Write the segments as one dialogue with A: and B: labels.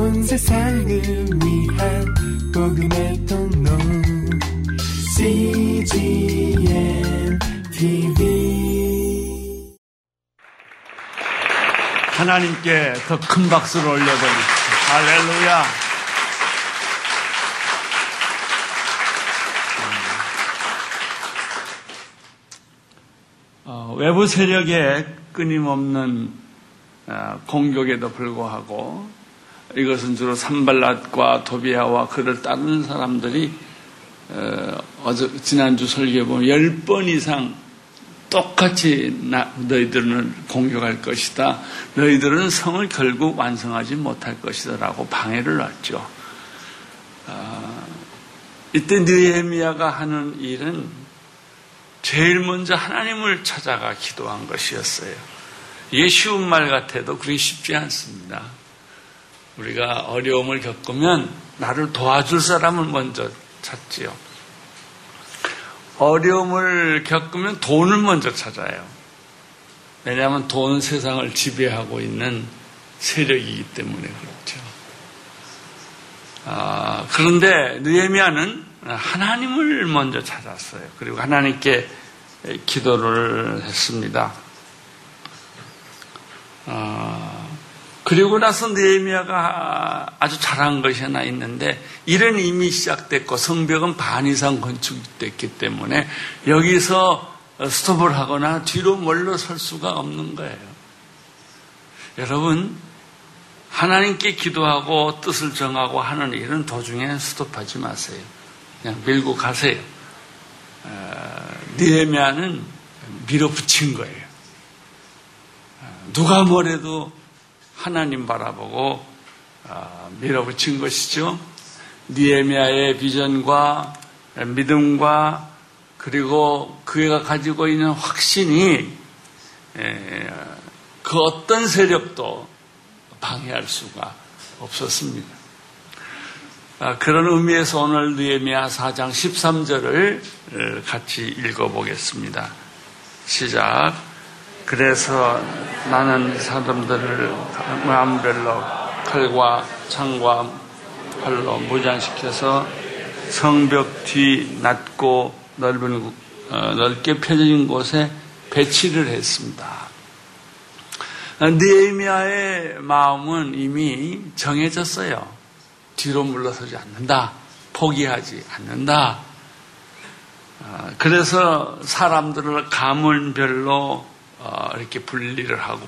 A: 온 세상을 위한 복음의 통로 CGM TV
B: 하나님께 더 큰 박수를 올려드립시다. 할렐루야. 어, 외부 세력의 끊임없는 어, 공격에도 불구하고 이것은 주로 산발랏과 도비아와 그를 따르는 사람들이 어, 어제 지난주 설교에 보면 10번 이상 똑같이 나, 너희들은 공격할 것이다. 너희들은 성을 결국 완성하지 못할 것이다. 라고 방해를 놨죠. 아, 이때 느헤미야가 하는 일은 제일 먼저 하나님을 찾아가 기도한 것이었어요. 이게 쉬운 말 같아도 그게 쉽지 않습니다. 우리가 어려움을 겪으면 나를 도와줄 사람을 먼저 찾지요. 어려움을 겪으면 돈을 먼저 찾아요. 왜냐하면 돈은 세상을 지배하고 있는 세력이기 때문에 그렇죠. 아, 그런데 느헤미야는 하나님을 먼저 찾았어요. 그리고 하나님께 기도를 했습니다. 아, 그리고 나서 느헤미야가 아주 잘한 것이 하나 있는데 일은 이미 시작됐고 성벽은 반 이상 건축됐기 때문에 여기서 스톱을 하거나 뒤로 물러설 수가 없는 거예요. 여러분 하나님께 기도하고 뜻을 정하고 하는 일은 도중에 스톱하지 마세요. 그냥 밀고 가세요. 니에미아는 밀어붙인 거예요. 누가 뭐래도 하나님 바라보고 밀어붙인 것이죠. 니에미아의 비전과 믿음과 그리고 그가 가지고 있는 확신이 그 어떤 세력도 방해할 수가 없었습니다. 그런 의미에서 오늘 느헤미야 4장 13절을 같이 읽어보겠습니다. 시작. 그래서 나는 사람들을 마음별로 칼과 창과 활로 무장시켜서 성벽 뒤 낮고 넓은 어, 넓게 펴진 곳에 배치를 했습니다. 느헤미야의 마음은 이미 정해졌어요. 뒤로 물러서지 않는다. 포기하지 않는다. 어, 그래서 사람들을 가문별로 어, 이렇게 분리를 하고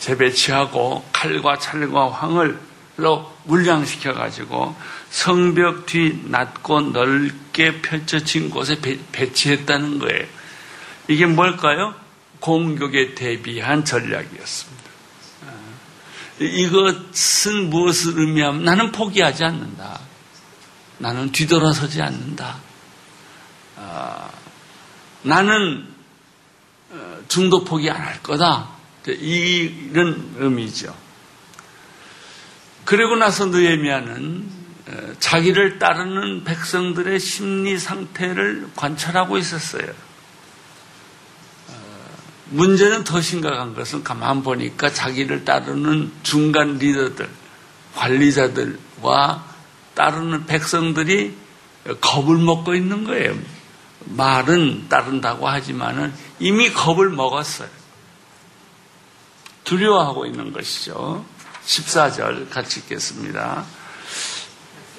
B: 재배치하고 칼과 찰과 황을로 물량시켜 가지고 성벽 뒤 낮고 넓게 펼쳐진 곳에 배 치했다는 거예요. 이게 뭘까요? 공격에 대비한 전략이었습니다. 이것은 무엇을 의미하면 나는 포기하지 않는다. 나는 뒤돌아서지 않는다. 나는 중도 포기 안 할 거다. 이런 의미죠. 그리고 나서 느헤미야는 자기를 따르는 백성들의 심리 상태를 관찰하고 있었어요. 문제는 더 심각한 것은 가만 보니까 자기를 따르는 중간 리더들, 관리자들과 따르는 백성들이 겁을 먹고 있는 거예요. 말은 따른다고 하지만은 이미 겁을 먹었어요. 두려워하고 있는 것이죠. 14절 같이 읽겠습니다.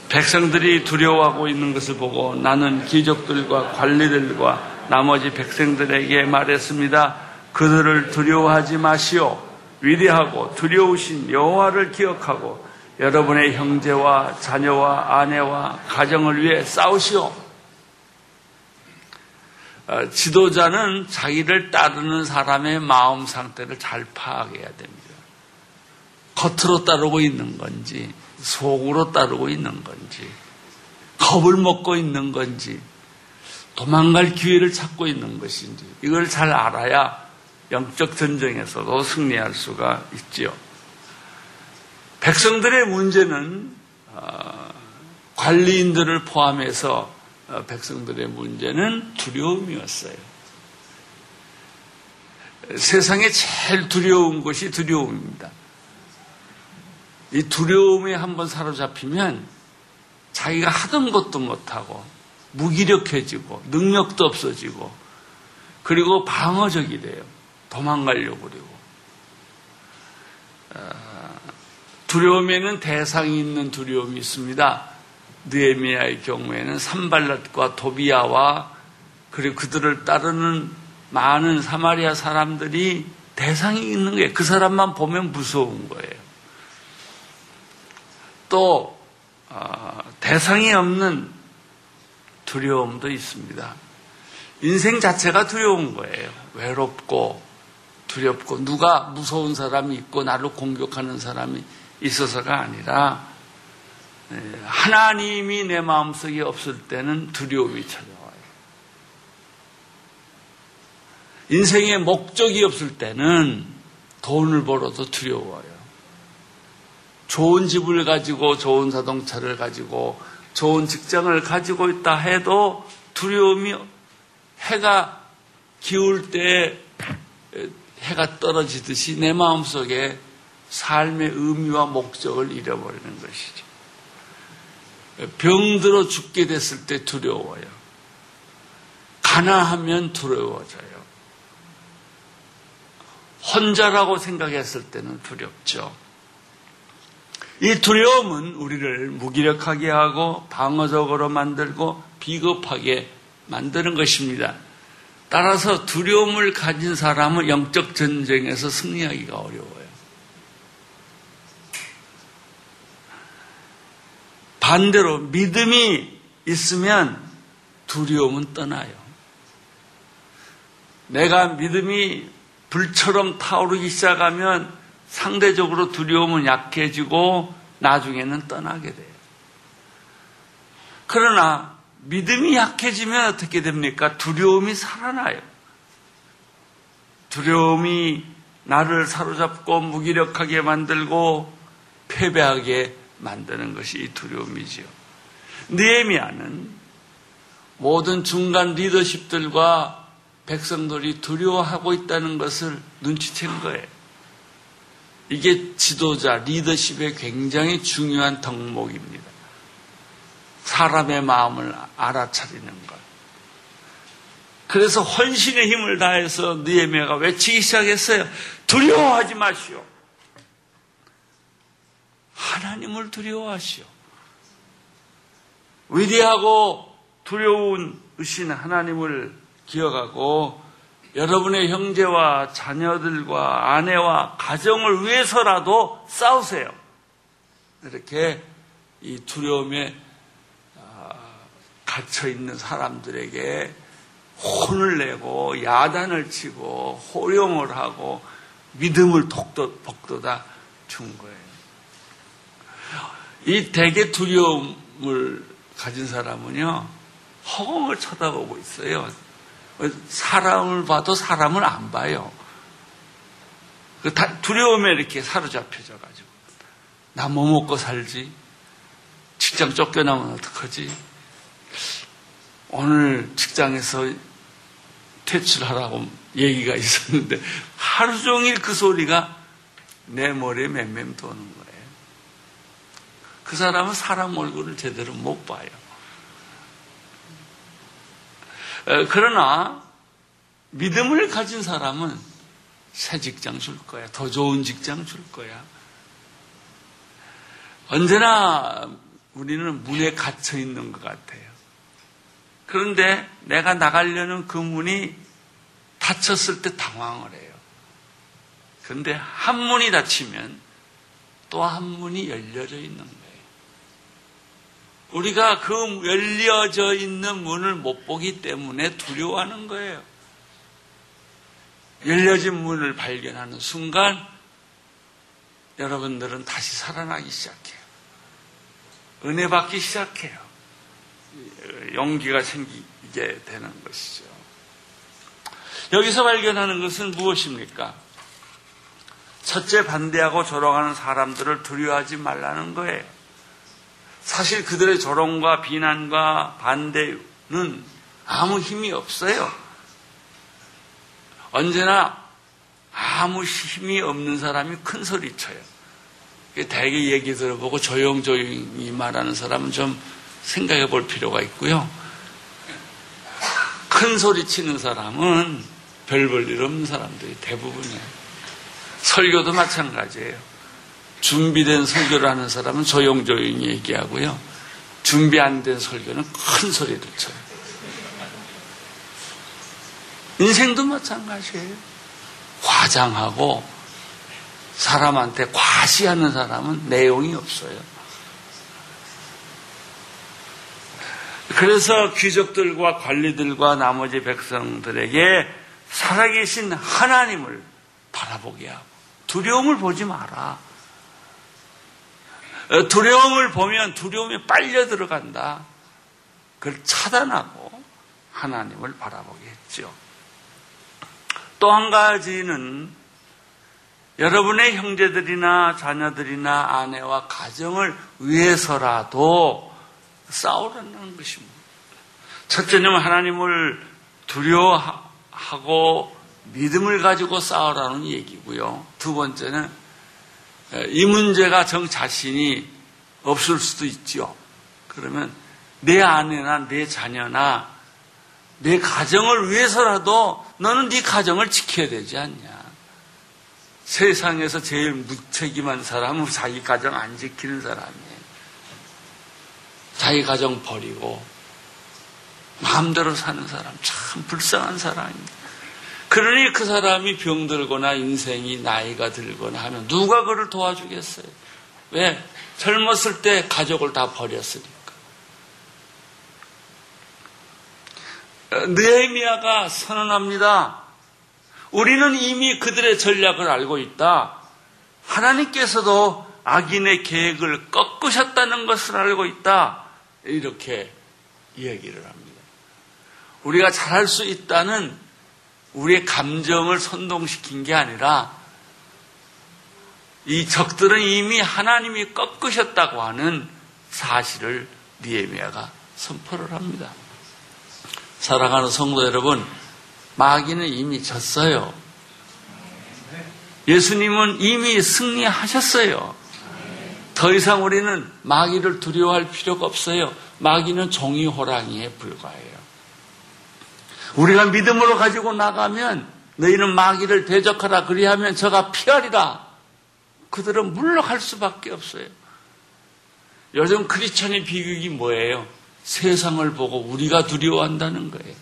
B: 백성들이 두려워하고 있는 것을 보고 나는 귀족들과 관리들과 나머지 백성들에게 말했습니다. 그들을 두려워하지 마시오. 위대하고 두려우신 여호와를 기억하고 여러분의 형제와 자녀와 아내와 가정을 위해 싸우시오. 어, 지도자는 자기를 따르는 사람의 마음 상태를 잘 파악해야 됩니다. 겉으로 따르고 있는 건지, 속으로 따르고 있는 건지, 겁을 먹고 있는 건지, 도망갈 기회를 찾고 있는 것인지, 이걸 잘 알아야 영적 전쟁에서도 승리할 수가 있지요. 백성들의 문제는 어, 관리인들을 포함해서 어, 백성들의 문제는 두려움이었어요. 세상에 제일 두려운 것이 두려움입니다. 이 두려움에 한번 사로잡히면 자기가 하던 것도 못하고 무기력해지고 능력도 없어지고 그리고 방어적이 돼요. 도망가려고 그리고. 아, 두려움에는 대상이 있는 두려움이 있습니다. 느에미아의 경우에는 산발랏과 도비아와 그리고 그들을 따르는 많은 사마리아 사람들이 대상이 있는 거예요. 그 사람만 보면 무서운 거예요. 또 어, 대상이 없는 두려움도 있습니다. 인생 자체가 두려운 거예요. 외롭고 두렵고 누가 무서운 사람이 있고 나를 공격하는 사람이 있어서가 아니라 네, 하나님이 내 마음속에 없을 때는 두려움이 찾아와요. 인생에 목적이 없을 때는 돈을 벌어도 두려워요. 좋은 집을 가지고 좋은 자동차를 가지고 좋은 직장을 가지고 있다 해도 두려움이 해가 기울 때 해가 떨어지듯이 내 마음속에 삶의 의미와 목적을 잃어버리는 것이죠. 병들어 죽게 됐을 때 두려워요. 가난하면 두려워져요. 혼자라고 생각했을 때는 두렵죠. 이 두려움은 우리를 무기력하게 하고 방어적으로 만들고 비겁하게 만드는 것입니다. 따라서 두려움을 가진 사람은 영적 전쟁에서 승리하기가 어려워요. 반대로 믿음이 있으면 두려움은 떠나요. 내가 믿음이 불처럼 타오르기 시작하면 상대적으로 두려움은 약해지고 나중에는 떠나게 돼요. 그러나 믿음이 약해지면 어떻게 됩니까? 두려움이 살아나요. 두려움이 나를 사로잡고 무기력하게 만들고 패배하게 만드는 것이 이 두려움이지요. 느에미아는 모든 중간 리더십들과 백성들이 두려워하고 있다는 것을 눈치챈 거예요. 이게 지도자, 리더십의 굉장히 중요한 덕목입니다. 사람의 마음을 알아차리는 것. 그래서 헌신의 힘을 다해서 느에미아가 외치기 시작했어요. 두려워하지 마시오. 하나님을 두려워하시오. 위대하고 두려운 의신 하나님을 기억하고 여러분의 형제와 자녀들과 아내와 가정을 위해서라도 싸우세요. 이렇게 이 두려움에 아, 갇혀 있는 사람들에게 혼을 내고 야단을 치고 호령을 하고 믿음을 복돋아 준 거예요. 이 대개 두려움을 가진 사람은요, 허공을 쳐다보고 있어요. 사람을 봐도 사람을 안 봐요. 그 두려움에 이렇게 사로잡혀져 가지고 나 뭐 먹고 살지? 직장 쫓겨나면 어떡하지? 오늘 직장에서 퇴출하라고 얘기가 있었는데 하루 종일 그 소리가 내 머리에 맴맴 도는 거예요. 그 사람은 사람 얼굴을 제대로 못 봐요. 그러나 믿음을 가진 사람은 새 직장 줄 거야. 더 좋은 직장 줄 거야. 언제나 우리는 문에 갇혀 있는 것 같아요. 그런데 내가 나가려는 그 문이 닫혔을 때 당황을 해요. 그런데 한 문이 닫히면 또 한 문이 열려져 있는 거예요. 우리가 그 열려져 있는 문을 못 보기 때문에 두려워하는 거예요. 열려진 문을 발견하는 순간 여러분들은 다시 살아나기 시작해요. 은혜 받기 시작해요. 용기가 생기게 되는 것이죠. 여기서 발견하는 것은 무엇입니까? 첫째 반대하고 조롱하는 사람들을 두려워하지 말라는 거예요. 사실 그들의 조롱과 비난과 반대는 아무 힘이 없어요. 언제나 아무 힘이 없는 사람이 큰 소리 쳐요. 대개 얘기 들어보고 조용조용히 말하는 사람은 좀 생각해 볼 필요가 있고요. 큰 소리 치는 사람은 별 볼 일 없는 사람들이 대부분이에요. 설교도 마찬가지예요. 준비된 설교를 하는 사람은 조용조용히 얘기하고요. 준비 안 된 설교는 큰 소리를 쳐요. 인생도 마찬가지예요. 과장하고 사람한테 과시하는 사람은 내용이 없어요. 그래서 귀족들과 관리들과 나머지 백성들에게 살아계신 하나님을 바라보게 하고 두려움을 보지 마라. 어, 두려움을 보면 두려움이 빨려 들어간다. 그걸 차단하고 하나님을 바라보게 했죠. 또 한 가지는 여러분의 형제들이나 자녀들이나 아내와 가정을 위해서라도 싸우라는 것입니다. 첫째는 하나님을 두려워하고 믿음을 가지고 싸우라는 얘기고요. 두 번째는 이 문제가 정 자신이 없을 수도 있죠. 그러면 내 아내나 내 자녀나 내 가정을 위해서라도 너는 네 가정을 지켜야 되지 않냐. 세상에서 제일 무책임한 사람은 자기 가정 안 지키는 사람이에요. 자기 가정 버리고 마음대로 사는 사람 참 불쌍한 사람입니다. 그러니 그 사람이 병들거나 인생이 나이가 들거나 하면 누가 그를 도와주겠어요? 왜? 젊었을 때 가족을 다 버렸으니까. 느헤미야가 선언합니다. 우리는 이미 그들의 전략을 알고 있다. 하나님께서도 악인의 계획을 꺾으셨다는 것을 알고 있다. 이렇게 이야기를 합니다. 우리가 잘할 수 있다는 우리의 감정을 선동시킨 게 아니라 이 적들은 이미 하나님이 꺾으셨다고 하는 사실을 니에미아가 선포를 합니다. 사랑하는 성도 여러분, 마귀는 이미 졌어요. 예수님은 이미 승리하셨어요. 더 이상 우리는 마귀를 두려워할 필요가 없어요. 마귀는 종이 호랑이에 불과해요. 우리가 믿음으로 가지고 나가면 너희는 마귀를 대적하라 그리하면 저가 피하리라. 그들은 물러갈 수밖에 없어요. 요즘 크리스천의 비극이 뭐예요? 세상을 보고 우리가 두려워한다는 거예요.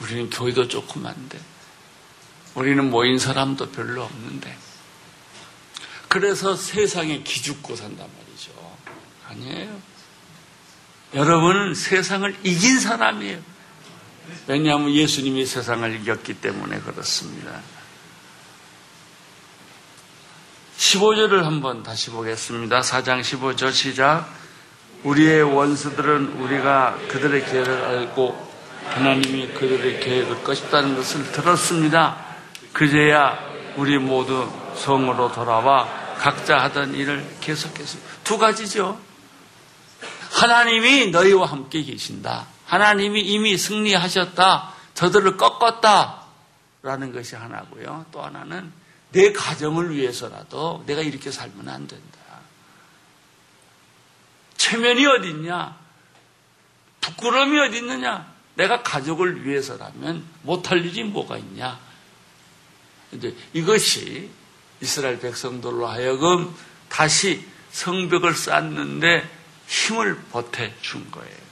B: 우리는 교회도 조그만데, 우리는 모인 사람도 별로 없는데, 그래서 세상에 기죽고 산단 말이죠. 아니에요. 여러분은 세상을 이긴 사람이에요. 왜냐하면 예수님이 세상을 이겼기 때문에 그렇습니다. 15절을 한번 다시 보겠습니다. 4장 15절 시작. 우리의 원수들은 우리가 그들의 계획을 알고 하나님이 그들의 계획을 것있다는 것을 들었습니다. 그제야 우리 모두 성으로 돌아와 각자 하던 일을 계속했습니다. 두 가지죠. 하나님이 너희와 함께 계신다. 하나님이 이미 승리하셨다. 저들을 꺾었다. 라는 것이 하나고요. 또 하나는 내 가정을 위해서라도 내가 이렇게 살면 안 된다. 체면이 어디 있냐? 부끄러움이 어디 있느냐? 내가 가족을 위해서라면 못할 일이 뭐가 있냐? 이제 이것이 이스라엘 백성들로 하여금 다시 성벽을 쌓는데 힘을 보태 준 거예요.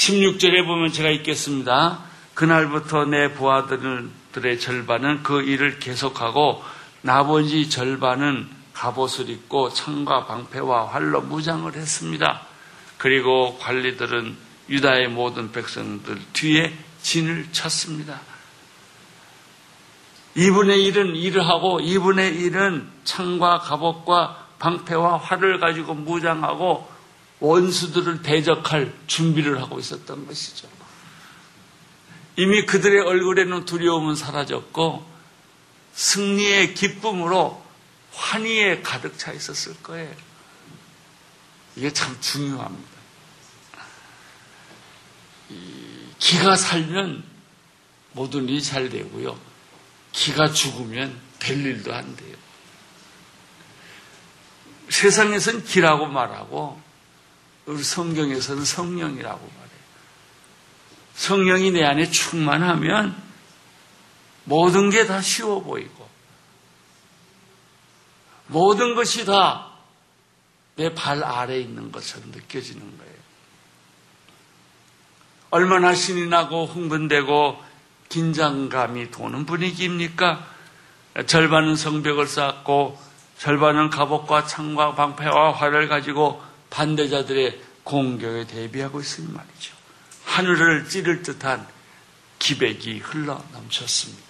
B: 16절에 보면 제가 읽겠습니다. 그날부터 내 부하들의 절반은 그 일을 계속하고 나머지 절반은 갑옷을 입고 창과 방패와 활로 무장을 했습니다. 그리고 관리들은 유다의 모든 백성들 뒤에 진을 쳤습니다. 2분의 1은 일을 하고 2분의 1은 창과 갑옷과 방패와 활을 가지고 무장하고 원수들을 대적할 준비를 하고 있었던 것이죠. 이미 그들의 얼굴에는 두려움은 사라졌고 승리의 기쁨으로 환희에 가득 차 있었을 거예요. 이게 참 중요합니다. 기가 살면 모든 일이 잘 되고요. 기가 죽으면 될 일도 안 돼요. 세상에서는 기라고 말하고 성경에서는 성령이라고 말해요. 성령이 내 안에 충만하면 모든 게 다 쉬워 보이고 모든 것이 다 내 발 아래에 있는 것처럼 느껴지는 거예요. 얼마나 신이 나고 흥분되고 긴장감이 도는 분위기입니까? 절반은 성벽을 쌓고 절반은 갑옷과 창과 방패와 활을 가지고 반대자들의 공격에 대비하고 있을 말이죠. 하늘을 찌를 듯한 기백이 흘러 넘쳤습니다.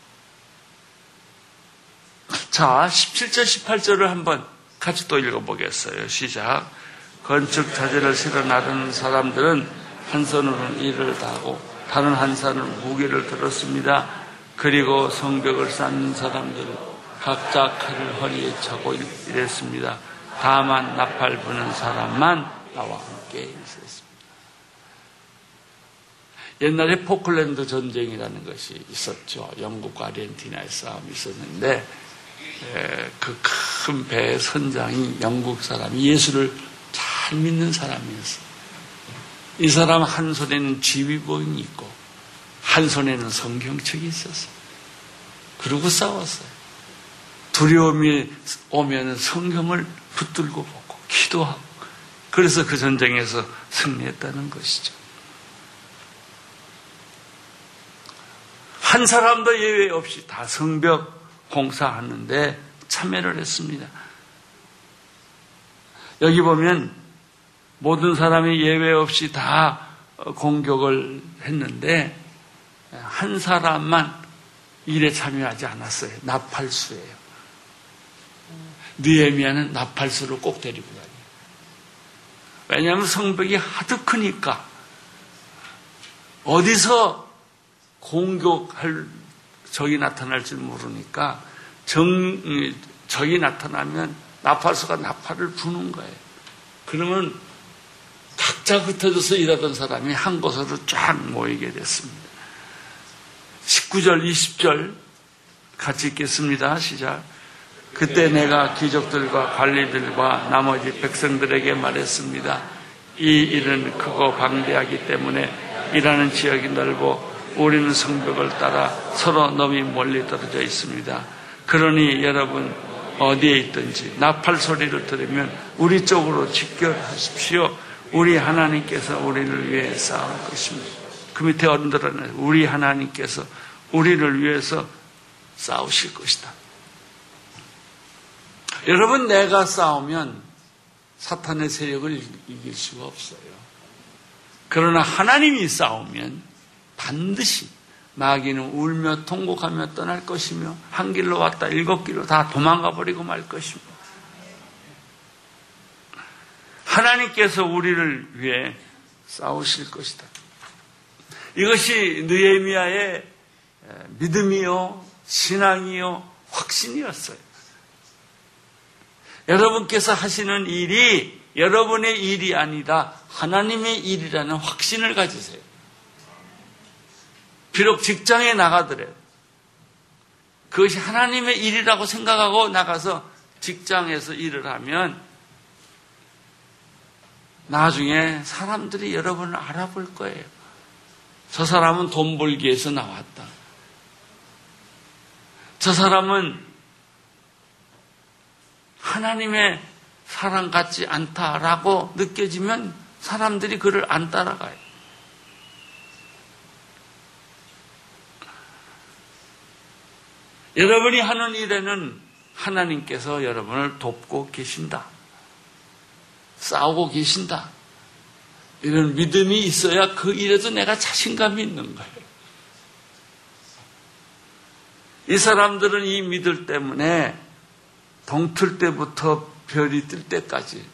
B: 자, 17절, 18절을 한번 같이 또 읽어보겠어요. 시작. 건축 자재를 실어 나르는 사람들은 한 손으로는 일을 다하고 다른 한 손은 무게를 들었습니다. 그리고 성벽을 쌓는 사람들은 각자 칼을 허리에 차고 이랬습니다. 다만 나팔 부는 사람만 나와 함께 있었습니다. 옛날에 포클랜드 전쟁이라는 것이 있었죠. 영국과 아르헨티나의 싸움이 있었는데 그 큰 배의 선장이 영국 사람이 예수를 잘 믿는 사람이었어요. 이 사람 한 손에는 지휘봉이 있고 한 손에는 성경책이 있었어요. 그러고 싸웠어요. 두려움이 오면 성경을 붙들고 보고 기도하고 그래서 그 전쟁에서 승리했다는 것이죠. 한 사람도 예외 없이 다 성벽 공사하는데 참여를 했습니다. 여기 보면 모든 사람이 예외 없이 다 공격을 했는데 한 사람만 일에 참여하지 않았어요. 나팔수예요. 느에미아는 나팔수를 꼭 데리고 다녀요. 왜냐하면 성벽이 하도 크니까 어디서 공격할 적이 나타날 줄 모르니까 정, 적이 나타나면 나팔수가 나팔을 부는 거예요. 그러면 각자 흩어져서 일하던 사람이 한 곳으로 쫙 모이게 됐습니다. 19절, 20절 같이 읽겠습니다. 시작. 그때 내가 귀족들과 관리들과 나머지 백성들에게 말했습니다. 이 일은 크고 방대하기 때문에 일하는 지역이 넓고 우리는 성벽을 따라 서로 너무 멀리 떨어져 있습니다. 그러니 여러분 어디에 있든지 나팔 소리를 들으면 우리 쪽으로 직결하십시오. 우리 하나님께서 우리를 위해 싸울 것입니다. 그 밑에 어른들은 우리 하나님께서 우리를 위해서 싸우실 것이다. 여러분 내가 싸우면 사탄의 세력을 이길 수가 없어요. 그러나 하나님이 싸우면 반드시 마귀는 울며 통곡하며 떠날 것이며 한 길로 왔다 일곱 길로 다 도망가 버리고 말 것이며 하나님께서 우리를 위해 싸우실 것이다. 이것이 느에미아의 믿음이요 신앙이요 확신이었어요. 여러분께서 하시는 일이 여러분의 일이 아니다 하나님의 일이라는 확신을 가지세요. 비록 직장에 나가더라도 그것이 하나님의 일이라고 생각하고 나가서 직장에서 일을 하면 나중에 사람들이 여러분을 알아볼 거예요. 저 사람은 돈 벌기 위해서 나왔다. 저 사람은 하나님의 사랑 같지 않다라고 느껴지면 사람들이 그를 안 따라가요. 여러분이 하는 일에는 하나님께서 여러분을 돕고 계신다. 싸우고 계신다. 이런 믿음이 있어야 그 일에도 내가 자신감이 있는 거예요. 이 사람들은 이 믿을 때문에 동틀 때부터 별이 뜰 때까지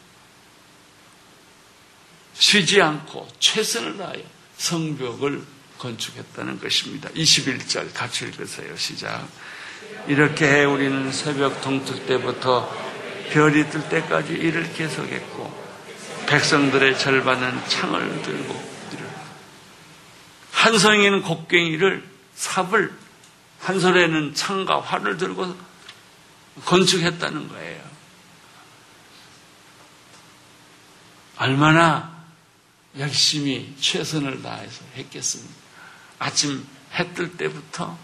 B: 쉬지 않고 최선을 다하여 성벽을 건축했다는 것입니다. 21절 같이 읽으세요. 시작. 이렇게 우리는 새벽 동틀 때부터 별이 뜰 때까지 일을 계속했고 백성들의 절반은 창을 들고 한 성에는 곡괭이를 삽을 한 손에는 창과 활을 들고 건축했다는 거예요. 얼마나 열심히 최선을 다해서 했겠습니까? 아침 해 뜰 때부터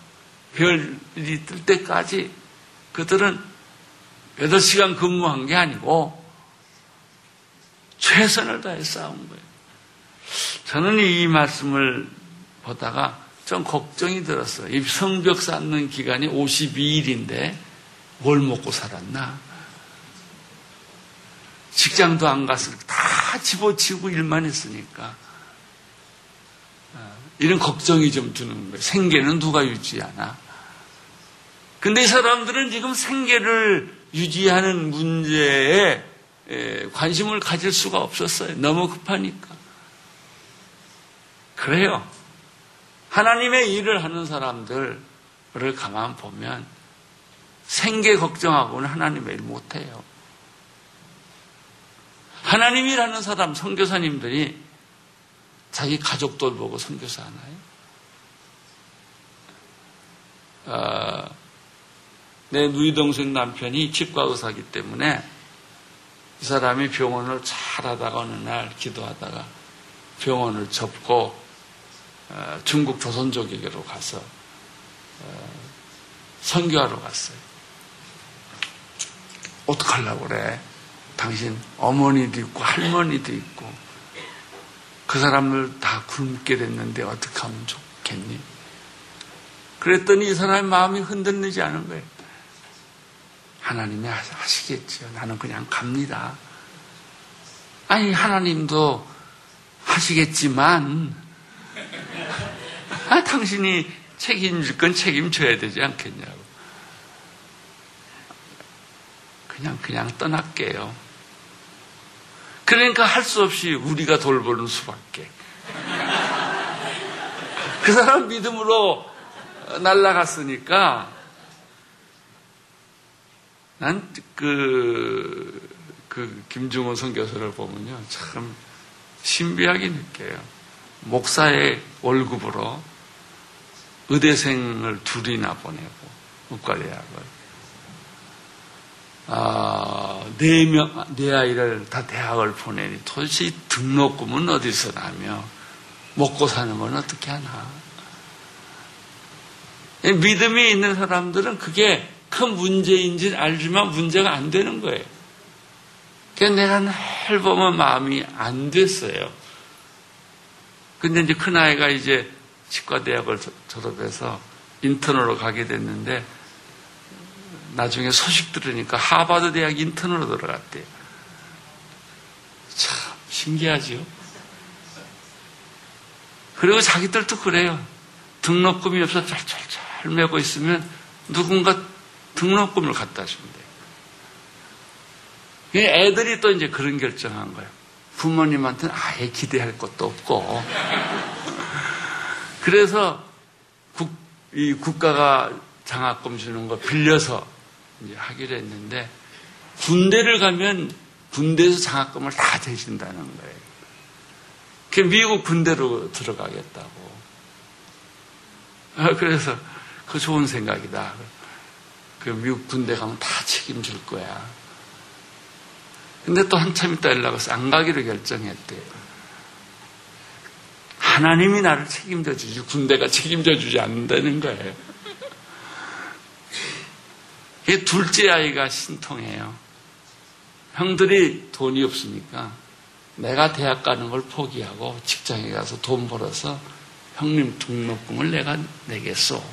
B: 별이 뜰 때까지 그들은 8시간 근무한 게 아니고 최선을 다해 싸운 거예요. 저는 이 말씀을 보다가 좀 걱정이 들었어요. 이 성벽 쌓는 기간이 52일인데 뭘 먹고 살았나? 직장도 안 갔을 다 집어치우고 일만 했으니까. 어, 이런 걱정이 좀 드는 거예요. 생계는 누가 유지하나? 근데 이 사람들은 지금 생계를 유지하는 문제에 관심을 가질 수가 없었어요. 너무 급하니까. 그래요. 하나님의 일을 하는 사람들을 가만 보면 생계 걱정하고는 하나님의 일 못해요. 하나님이라는 사람, 선교사님들이 자기 가족 돌보고 선교사 하나요? 어, 내 누이 동생 남편이 치과 의사기 때문에 이 사람이 병원을 잘 하다가 어느 날 기도하다가 병원을 접고 어, 중국 조선족에게로 가서 어, 선교하러 갔어요. 어떡하려고 그래? 당신 어머니도 있고 할머니도 있고 그 사람을 다 굶게 됐는데 어떻게 하면 좋겠니? 그랬더니 이 사람의 마음이 흔들리지 않은 거예요. 하나님이 하시겠죠. 나는 그냥 갑니다. 아니, 하나님도 하시겠지만, 아, 당신이 책임질 건 책임져야 되지 않겠냐고. 그냥, 그냥 떠날게요. 그러니까 할 수 없이 우리가 돌보는 수밖에. 그 사람 믿음으로 날라갔으니까 난 그, 그 김중호 선교사를 보면요. 참 신비하게 느껴요. 목사의 월급으로 의대생을 둘이나 보내고, 국가대학을. 아, 네 명, 네 아이를 다 대학을 보내니 도대체 등록금은 어디서 나며 먹고 사는 건 어떻게 하나. 믿음이 있는 사람들은 그게 큰 문제인지 알지만 문제가 안 되는 거예요. 그래서 내가 늘 보면 마음이 안 됐어요. 근데 이제 큰아이가 이제 치과대학을 졸업해서 인턴으로 가게 됐는데 나중에 소식 들으니까 하버드 대학 인턴으로 들어갔대요. 참 신기하죠. 그리고 자기들도 그래요. 등록금이 없어 짤짤짤 메고 있으면 누군가 등록금을 갖다 돼요. 애들이 또 이제 그런 결정한 거예요. 부모님한테는 아예 기대할 것도 없고. 그래서 국, 이 국가가 장학금 주는 거 빌려서 이제 하기로 했는데 군대를 가면 군대에서 장학금을 다 대신다는 거예요. 그 미국 군대로 들어가겠다고. 아, 그래서 그 좋은 생각이다. 그 미국 군대 가면 다 책임질 거야. 근데 또 한참 있다 연락와서 안 가기로 결정했대요. 하나님이 나를 책임져 주지 군대가 책임져 주지 않는다는 거예요. 둘째 아이가 신통해요. 형들이 돈이 없으니까 내가 대학 가는 걸 포기하고 직장에 가서 돈 벌어서 형님 등록금을 내가 내겠소.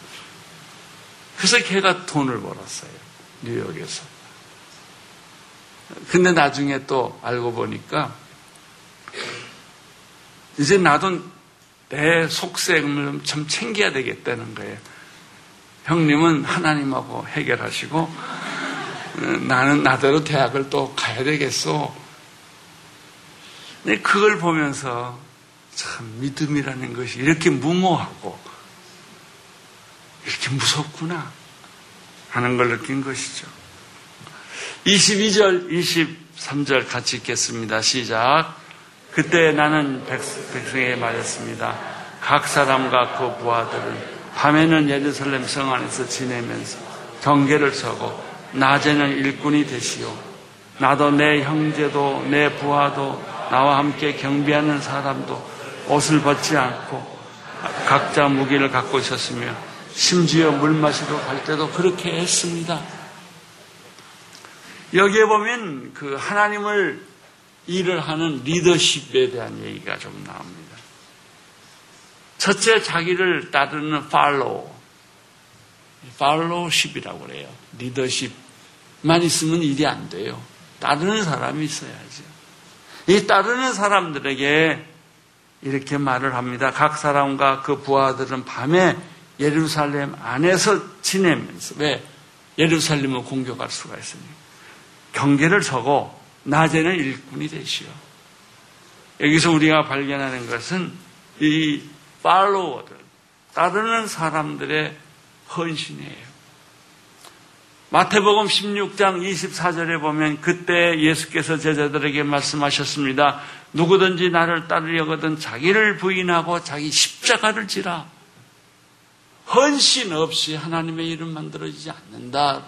B: 그래서 걔가 돈을 벌었어요. 뉴욕에서. 근데 나중에 또 알고 보니까 이제 나도 내 속셈을 좀 챙겨야 되겠다는 거예요. 형님은 하나님하고 해결하시고 어, 나는 나대로 대학을 또 가야 되겠어. 근데 그걸 보면서 참 믿음이라는 것이 이렇게 무모하고 이렇게 무섭구나 하는 걸 느낀 것이죠. 22절, 23절 같이 읽겠습니다. 시작. 그때 나는 백성에게 말했습니다. 각 사람과 그 부하들은 밤에는 예루살렘 성 안에서 지내면서 경계를 서고 낮에는 일꾼이 되시오. 나도 내 형제도 내 부하도 나와 함께 경비하는 사람도 옷을 벗지 않고 각자 무기를 갖고 있었으며 심지어 물 마시러 갈 때도 그렇게 했습니다. 여기에 보면 그 하나님을 일을 하는 리더십에 대한 얘기가 좀 나옵니다. 첫째 자기를 따르는 팔로우. 팔로우십이라고 그래요. 리더십만 있으면 일이 안 돼요. 따르는 사람이 있어야죠. 이 따르는 사람들에게 이렇게 말을 합니다. 각 사람과 그 부하들은 밤에 예루살렘 안에서 지내면서 왜 예루살렘을 공격할 수가 있습니까? 경계를 서고 낮에는 일꾼이 되시오. 여기서 우리가 발견하는 것은 이 팔로워들, 따르는 사람들의 헌신이에요. 마태복음 16장 24절에 보면 그때 예수께서 제자들에게 말씀하셨습니다. 누구든지 나를 따르려거든 자기를 부인하고 자기 십자가를 지라. 헌신 없이 하나님의 이름 만들어지지 않는다.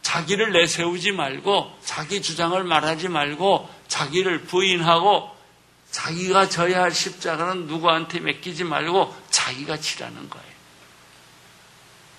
B: 자기를 내세우지 말고 자기 주장을 말하지 말고 자기를 부인하고 자기가 져야 할 십자가는 누구한테 맡기지 말고 자기가 지라는 거예요.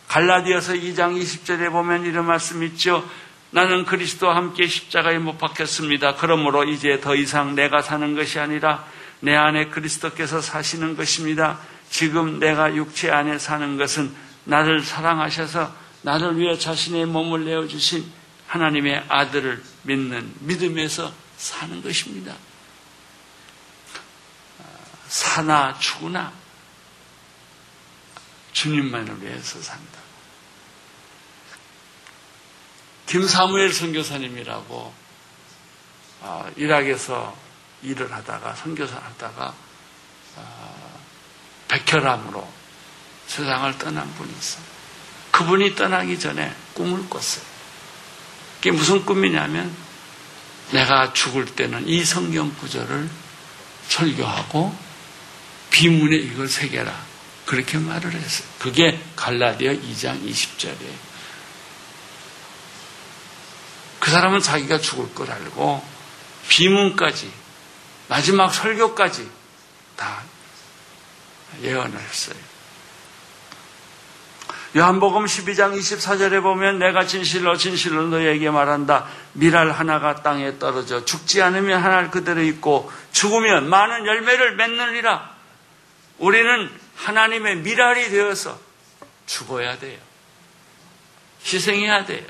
B: 갈라디아서 2장 20절에 보면 이런 말씀 있죠. 나는 그리스도와 함께 십자가에 못 박혔습니다. 그러므로 이제 더 이상 내가 사는 것이 아니라 내 안에 그리스도께서 사시는 것입니다. 지금 내가 육체 안에 사는 것은 나를 사랑하셔서 나를 위해 자신의 몸을 내어주신 하나님의 아들을 믿는 믿음에서 사는 것입니다. 사나 죽으나 주님만을 위해서 산다. 김사무엘 선교사님이라고 아, 이락에서 일을 하다가 선교사 하다가 아, 백혈암으로 세상을 떠난 분이 있어. 그분이 떠나기 전에 꿈을 꿨어요. 그게 무슨 꿈이냐면 내가 죽을 때는 이 성경 구절을 설교하고 비문에 이걸 새겨라. 그렇게 말을 했어요. 그게 갈라디아 2장 20절이에요. 그 사람은 자기가 죽을 걸 알고 비문까지 마지막 설교까지 다 예언을 했어요. 요한복음 12장 24절에 보면 내가 진실로 진실로 너에게 말한다. 미랄 하나가 땅에 떨어져 죽지 않으면 하나 그대로 있고 죽으면 많은 열매를 맺느니라. 우리는 하나님의 미랄이 되어서 죽어야 돼요. 희생해야 돼요.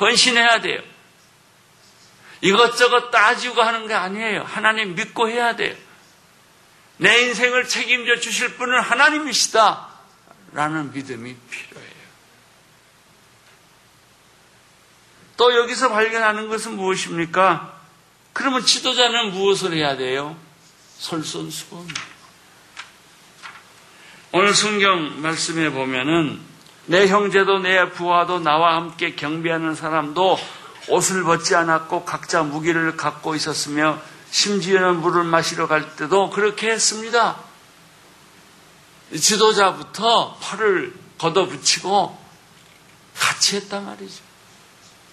B: 헌신해야 돼요. 이것저것 따지고 하는 게 아니에요. 하나님 믿고 해야 돼요. 내 인생을 책임져 주실 분은 하나님이시다. 라는 믿음이 필요해요. 또 여기서 발견하는 것은 무엇입니까? 그러면 지도자는 무엇을 해야 돼요? 솔선수범. 오늘 성경 말씀에 보면은 내 형제도 내 부하도 나와 함께 경비하는 사람도 옷을 벗지 않았고 각자 무기를 갖고 있었으며 심지어는 물을 마시러 갈 때도 그렇게 했습니다. 지도자부터 팔을 걷어붙이고 같이 했단 말이죠.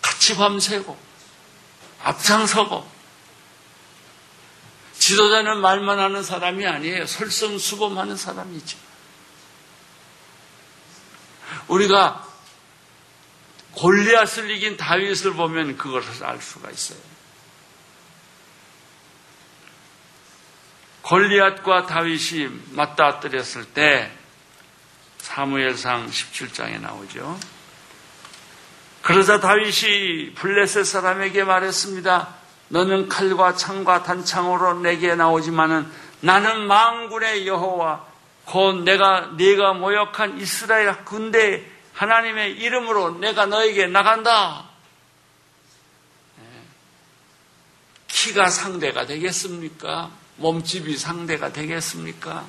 B: 같이 밤새고 앞장서고 지도자는 말만 하는 사람이 아니에요. 설성수범하는 사람이죠. 우리가 골리앗을 이긴 다윗을 보면 그것을 알 수가 있어요. 골리앗과 다윗이 맞닥뜨렸을 때 사무엘상 17장에 나오죠. 그러자 다윗이 블레셋 사람에게 말했습니다. 너는 칼과 창과 단창으로 내게 나오지만은 나는 망군의 여호와 곧 내가 네가 모욕한 이스라엘 군대 하나님의 이름으로 내가 너에게 나간다. 네. 키가 상대가 되겠습니까? 몸집이 상대가 되겠습니까?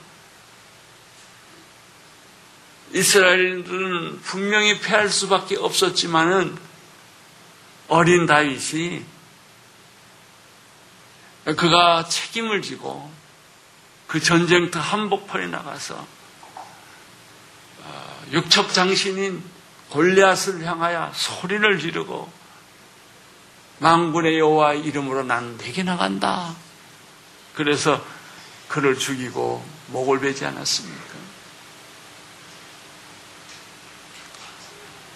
B: 이스라엘들은 분명히 패할 수밖에 없었지만은 어린 다윗이 그가 책임을 지고 그 전쟁터 한복판에 나가서 육척장신인 골리앗을 향하여 소리를 지르고 망군의 여호와 이름으로 난 내게 나간다. 그래서 그를 죽이고 목을 베지 않았습니까?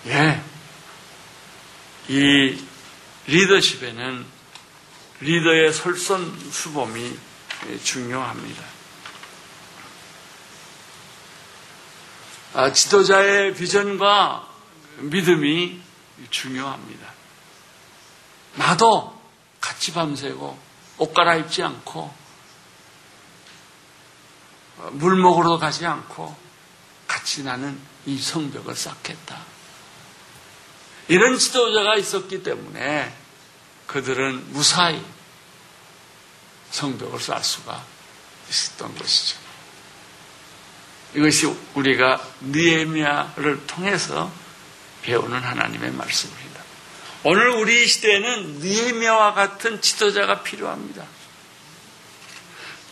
B: 예. 이 리더십에는 리더의 솔선수범이 중요합니다. 지도자의 비전과 믿음이 중요합니다. 나도 같이 밤새고 옷 갈아입지 않고 물 먹으러 가지 않고 같이 나는 이 성벽을 쌓겠다. 이런 지도자가 있었기 때문에 그들은 무사히 성벽을 쌓을 수가 있었던 것이죠. 이것이 우리가 느에미아를 통해서 배우는 하나님의 말씀입니다. 오늘 우리 시대에는 느에미아와 같은 지도자가 필요합니다.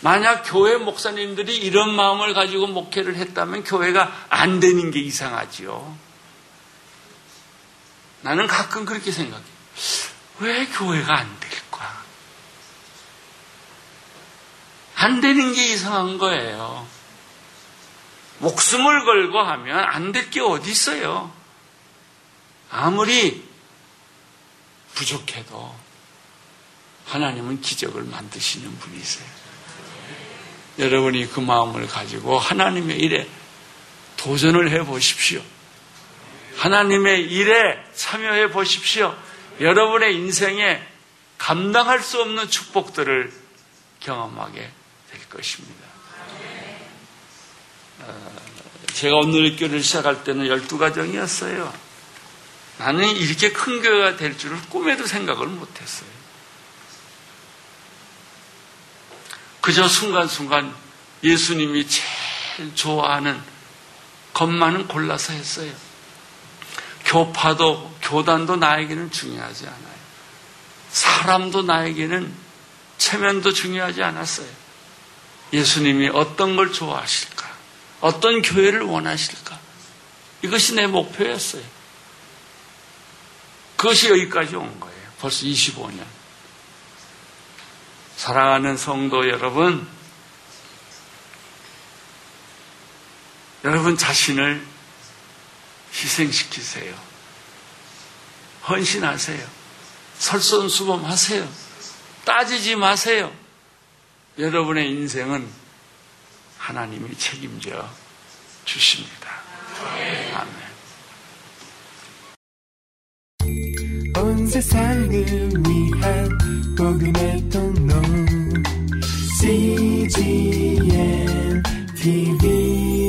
B: 만약 교회 목사님들이 이런 마음을 가지고 목회를 했다면 교회가 안 되는 게 이상하지요. 나는 가끔 그렇게 생각해. 왜 교회가 안 될까? 안 되는 게 이상한 거예요. 목숨을 걸고 하면 안 될 게 어디 있어요? 아무리 부족해도 하나님은 기적을 만드시는 분이세요. 여러분이 그 마음을 가지고 하나님의 일에 도전을 해 보십시오. 하나님의 일에 참여해 보십시오. 여러분의 인생에 감당할 수 없는 축복들을 경험하게 될 것입니다. 어, 제가 오늘 교회를 시작할 때는 열두 가정이었어요. 나는 이렇게 큰 교회가 될 줄을 꿈에도 생각을 못했어요. 그저 순간순간 예수님이 제일 좋아하는 것만은 골라서 했어요. 교파도, 교단도 나에게는 중요하지 않아요. 사람도 나에게는 체면도 중요하지 않았어요. 예수님이 어떤 걸 좋아하실까? 어떤 교회를 원하실까? 이것이 내 목표였어요. 그것이 여기까지 온 거예요. 벌써 25년. 사랑하는 성도 여러분, 여러분 자신을 희생시키세요. 헌신하세요. 설선수범하세요. 따지지 마세요. 여러분의 인생은 하나님이 책임져 주십니다. 아멘.
A: 온 세상을 위한 복음의 통로 CGM TV